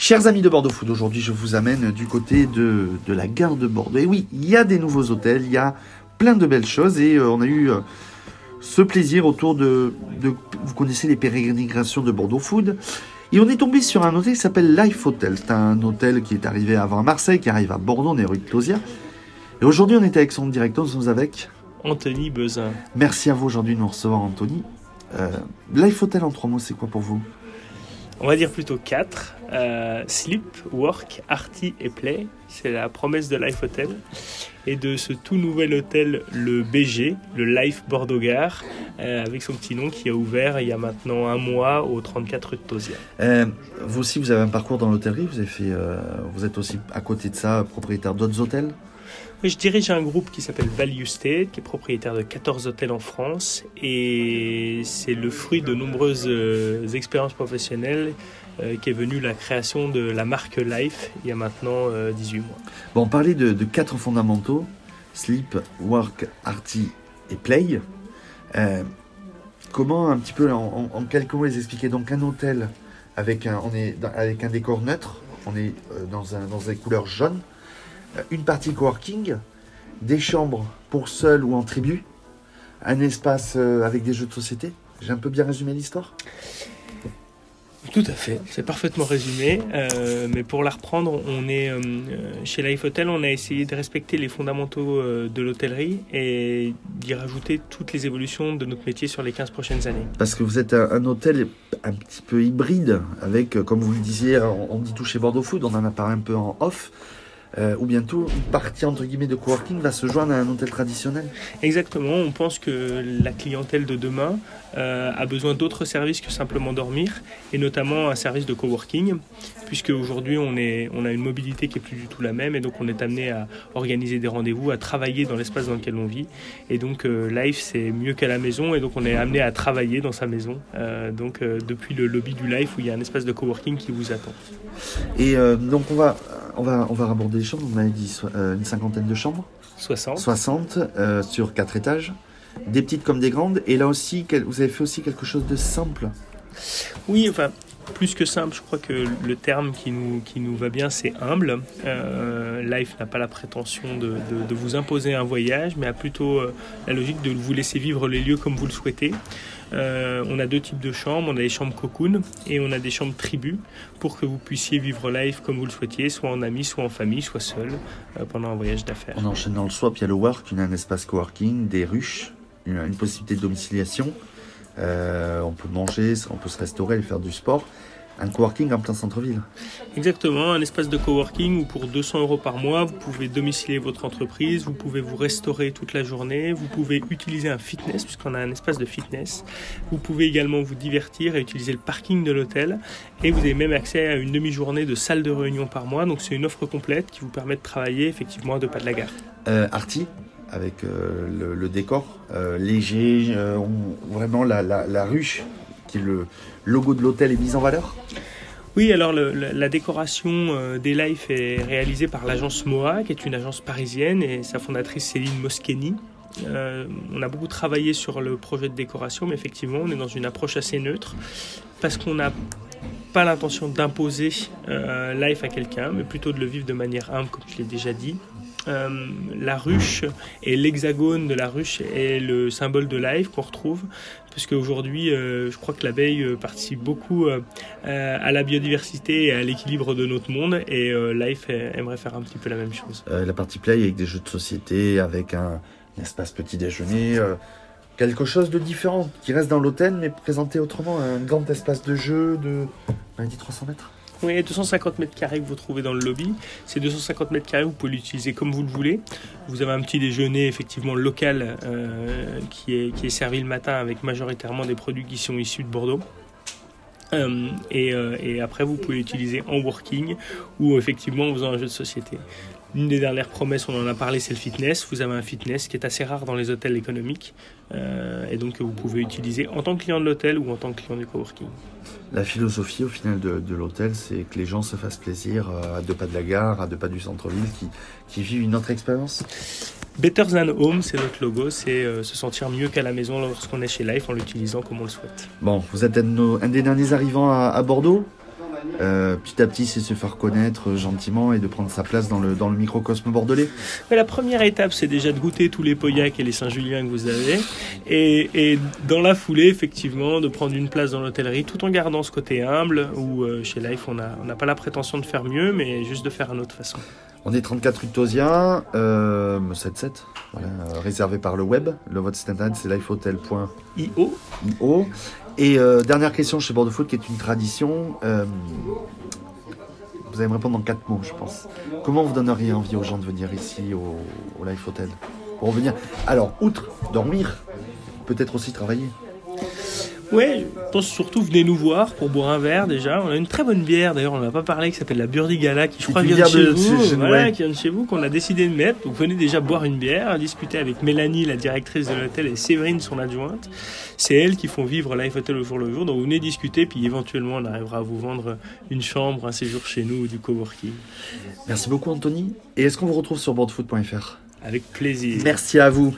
Chers amis de Bordeaux Food, aujourd'hui je vous amène du côté de, de la gare de Bordeaux. Et oui, il y a des nouveaux hôtels, il y a plein de belles choses et euh, on a eu euh, ce plaisir autour de, de- Vous connaissez les pérégrinations de Bordeaux Food. Et on est tombé sur un hôtel qui s'appelle Life Hotel. C'est un hôtel qui est arrivé avant Marseille, qui arrive à Bordeaux, on est rue de. Et aujourd'hui on est avec son directeur, nous sommes avec. Anthony Bezin. Merci à vous aujourd'hui de nous recevoir Anthony. Euh, Life Hotel en trois mots, c'est quoi pour vous? On va dire plutôt 4. sleep, Work, Arty et Play. C'est la promesse de Life Hotel. Et de ce tout nouvel hôtel, le BG, le Life Bordeaux Gare, euh, avec son petit nom qui a ouvert il y a maintenant un mois au 34 rue de Tauziat. Euh, vous aussi, vous avez un parcours dans l'hôtellerie. Vous euh, vous êtes aussi à côté de ça propriétaire d'autres hôtels? Je dirige un groupe qui s'appelle Value State, qui est propriétaire de 14 hôtels en France. Et c'est le fruit de nombreuses euh, expériences professionnelles euh, qui est venue la création de la marque Life il y a maintenant euh, 18 mois. Bon, on parlait de, quatre fondamentaux sleep, work, arty et play. Euh, comment un petit peu en, quelques mots les expliquer Donc un hôtel avec un, décor neutre. On est euh, dans un dans des couleurs jaunes. Euh, une partie coworking, des chambres pour seul ou en tribu, un espace euh, avec des jeux de société. J'ai un peu bien résumé l'histoire? Tout à fait, c'est parfaitement résumé. Euh, mais pour la reprendre, on est euh, chez Life Hotel, on a essayé de respecter les fondamentaux euh, de l'hôtellerie et d'y rajouter toutes les évolutions de notre métier sur les 15 prochaines années. Parce que vous êtes un, un hôtel un petit peu hybride, avec, comme vous le disiez, on, on dit tout chez Bordeaux Food, on en a parlé un peu en off, euh, où bientôt une partie entre guillemets de coworking va se joindre à un hôtel traditionnel. Exactement, on pense que la clientèle de demain euh, a besoin d'autres services que simplement dormir, et notamment un service de coworking, puisque aujourd'hui on, est, on a une mobilité qui est plus du tout la même, et donc on est amené à organiser des rendez-vous, à travailler dans l'espace dans lequel on vit, et donc euh, Life c'est mieux qu'à la maison, et donc on est amené à travailler dans sa maison, euh, donc depuis le lobby du Life où il y a un espace de coworking qui vous attend. Et donc on va, on va, on va aborder les chambres, vous m'avez dit so- euh, une cinquantaine de chambres, 60. 60 euh, sur quatre étages, des petites comme des grandes, et là aussi, vous avez fait aussi quelque chose de simple. Oui, enfin, plus que simple, je crois que le terme qui nous, qui nous va bien, c'est humble. Euh, Life n'a pas la prétention de, de- de vous imposer un voyage, mais a plutôt euh, la logique de vous laisser vivre les lieux comme vous le souhaitez. Euh, on a deux types de chambres, on a des chambres cocoon et on a des chambres tribu pour que vous puissiez vivre life comme vous le souhaitiez, soit en amis, soit en famille, soit seul, euh, pendant un voyage d'affaires. On enchaîne dans le swap, il y a le work, il y a un espace coworking, des ruches, une, possibilité de domiciliation. Euh, on peut manger, on peut se restaurer, faire du sport. Un coworking en plein centre-ville. Exactement, un espace de coworking où pour 200 euros par mois, vous pouvez domicilier votre entreprise, vous pouvez vous restaurer toute la journée, vous pouvez utiliser un fitness puisqu'on a un espace de fitness. Vous pouvez également vous divertir et utiliser le parking de l'hôtel et vous avez même accès à une demi-journée de salle de réunion par mois. Donc c'est une offre complète qui vous permet de travailler effectivement à deux pas de la gare. Euh, Arty, avec euh, le, le décor euh, léger, euh, on- vraiment la, la- la ruche, qui le logo de l'hôtel, est mise en valeur. Oui, alors la, décoration euh, des Life est réalisée par l'agence MOA, qui est une agence parisienne, et sa fondatrice Céline Moscheni. Euh, on a beaucoup travaillé sur le projet de décoration, mais effectivement, on est dans une approche assez neutre, parce qu'on n'a pas l'intention d'imposer euh, Life à quelqu'un, mais plutôt de le vivre de manière humble, comme je l'ai déjà dit. Euh, la ruche et l'hexagone de la ruche est le symbole de Life qu'on retrouve, parce qu'aujourd'hui, euh, je crois que l'abeille euh, participe beaucoup à la biodiversité et à l'équilibre de notre monde. Et Life aimerait faire un petit peu la même chose. La partie play avec des jeux de société, avec un, un espace petit déjeuner. quelque chose de différent qui reste dans l'hôtel, mais présenté autrement. Un grand espace de jeu de. On a dit 300 mètres. Oui, 250 mètres carrés que vous trouvez dans le lobby. Ces 250 mètres carrés, vous pouvez l'utiliser comme vous le voulez. Vous avez un petit déjeuner effectivement local euh, qui, est, qui est servi le matin avec majoritairement des produits qui sont issus de Bordeaux. Euh, et, euh, et après, vous pouvez l'utiliser en working ou effectivement en faisant un jeu de société. L'une des dernières promesses, on en a parlé, c'est le fitness. Vous avez un fitness qui est assez rare dans les hôtels économiques euh, et donc que vous pouvez utiliser en tant que client de l'hôtel ou en tant que client du coworking. La philosophie au final de, de l'hôtel, c'est que les gens se fassent plaisir euh, à deux pas de la gare, à deux pas du centre-ville, qui, qui vivent une autre expérience. Better Than Home, c'est notre logo, c'est euh, se sentir mieux qu'à la maison lorsqu'on est chez Life en l'utilisant comme on le souhaite. Bon, vous êtes un, de nos- un des derniers arrivants à, à Bordeaux? Euh, petit à petit, c'est se faire connaître gentiment et de prendre sa place dans le, dans le microcosme bordelais Mais La première étape, c'est déjà de goûter tous les Pauillac et les Saint-Julien que vous avez. Et, et, dans la foulée, effectivement, de prendre une place dans l'hôtellerie tout en gardant ce côté humble où euh, chez Life, on n'a on pas la prétention de faire mieux, mais juste de faire à notre façon. On est 34 rue Tosia, euh, 77, voilà, réservé par le web. Le votre site internet, c'est lifehotel.io. IO. Et euh, dernière question chez Bordeaux Foot, qui est une tradition. Euh, vous allez me répondre dans quatre mots, je pense. Comment vous donneriez envie aux gens de venir ici au, au Life Hotel Pour venir. Alors, outre dormir, peut-être aussi travailler? Ouais, je pense surtout venez nous voir pour boire un verre déjà. On a une très bonne bière d'ailleurs, on n'a pas parlé, qui s'appelle la Burdigala, qui je crois vient de chez vous, voilà, qui vient de chez vous, qu'on a décidé de mettre. Donc venez déjà boire une bière, discuter avec Mélanie, la directrice de l'hôtel, et Séverine, son adjointe. C'est elles qui font vivre Life Hotel au jour le jour. Donc venez discuter, puis éventuellement on arrivera à vous vendre une chambre, un séjour chez nous ou du coworking. Merci beaucoup Anthony. Et est-ce qu'on vous retrouve sur boardfoot.fr Avec plaisir. Merci à vous.